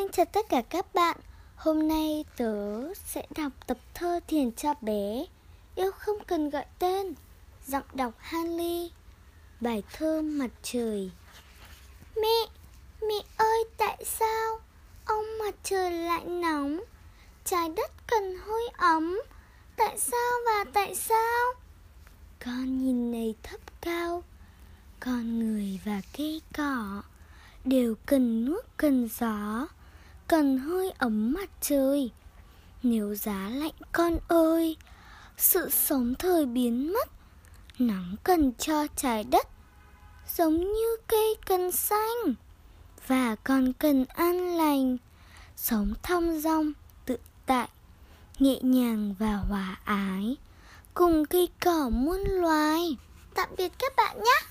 Xin chào tất cả các bạn. Hôm nay tớ sẽ đọc tập thơ thiền cho bé Yêu không cần gọi tên. Giọng đọc Hanley. Bài thơ mặt trời. Mẹ, mẹ ơi tại sao Ông mặt trời lại nóng? Trái đất cần hơi ấm. Tại sao và tại sao? Con nhìn này thấp cao. Con người và cây cỏ Đều cần nước cần gió cần hơi ấm mặt trời. Nếu giá lạnh, con ơi, sự sống thời biến mất, nắng cần cho trái đất, giống như cây cần xanh, và còn cần an lành, sống thong dong, tự tại, nhẹ nhàng và hòa ái, cùng cây cỏ muôn loài. Tạm biệt các bạn nhé!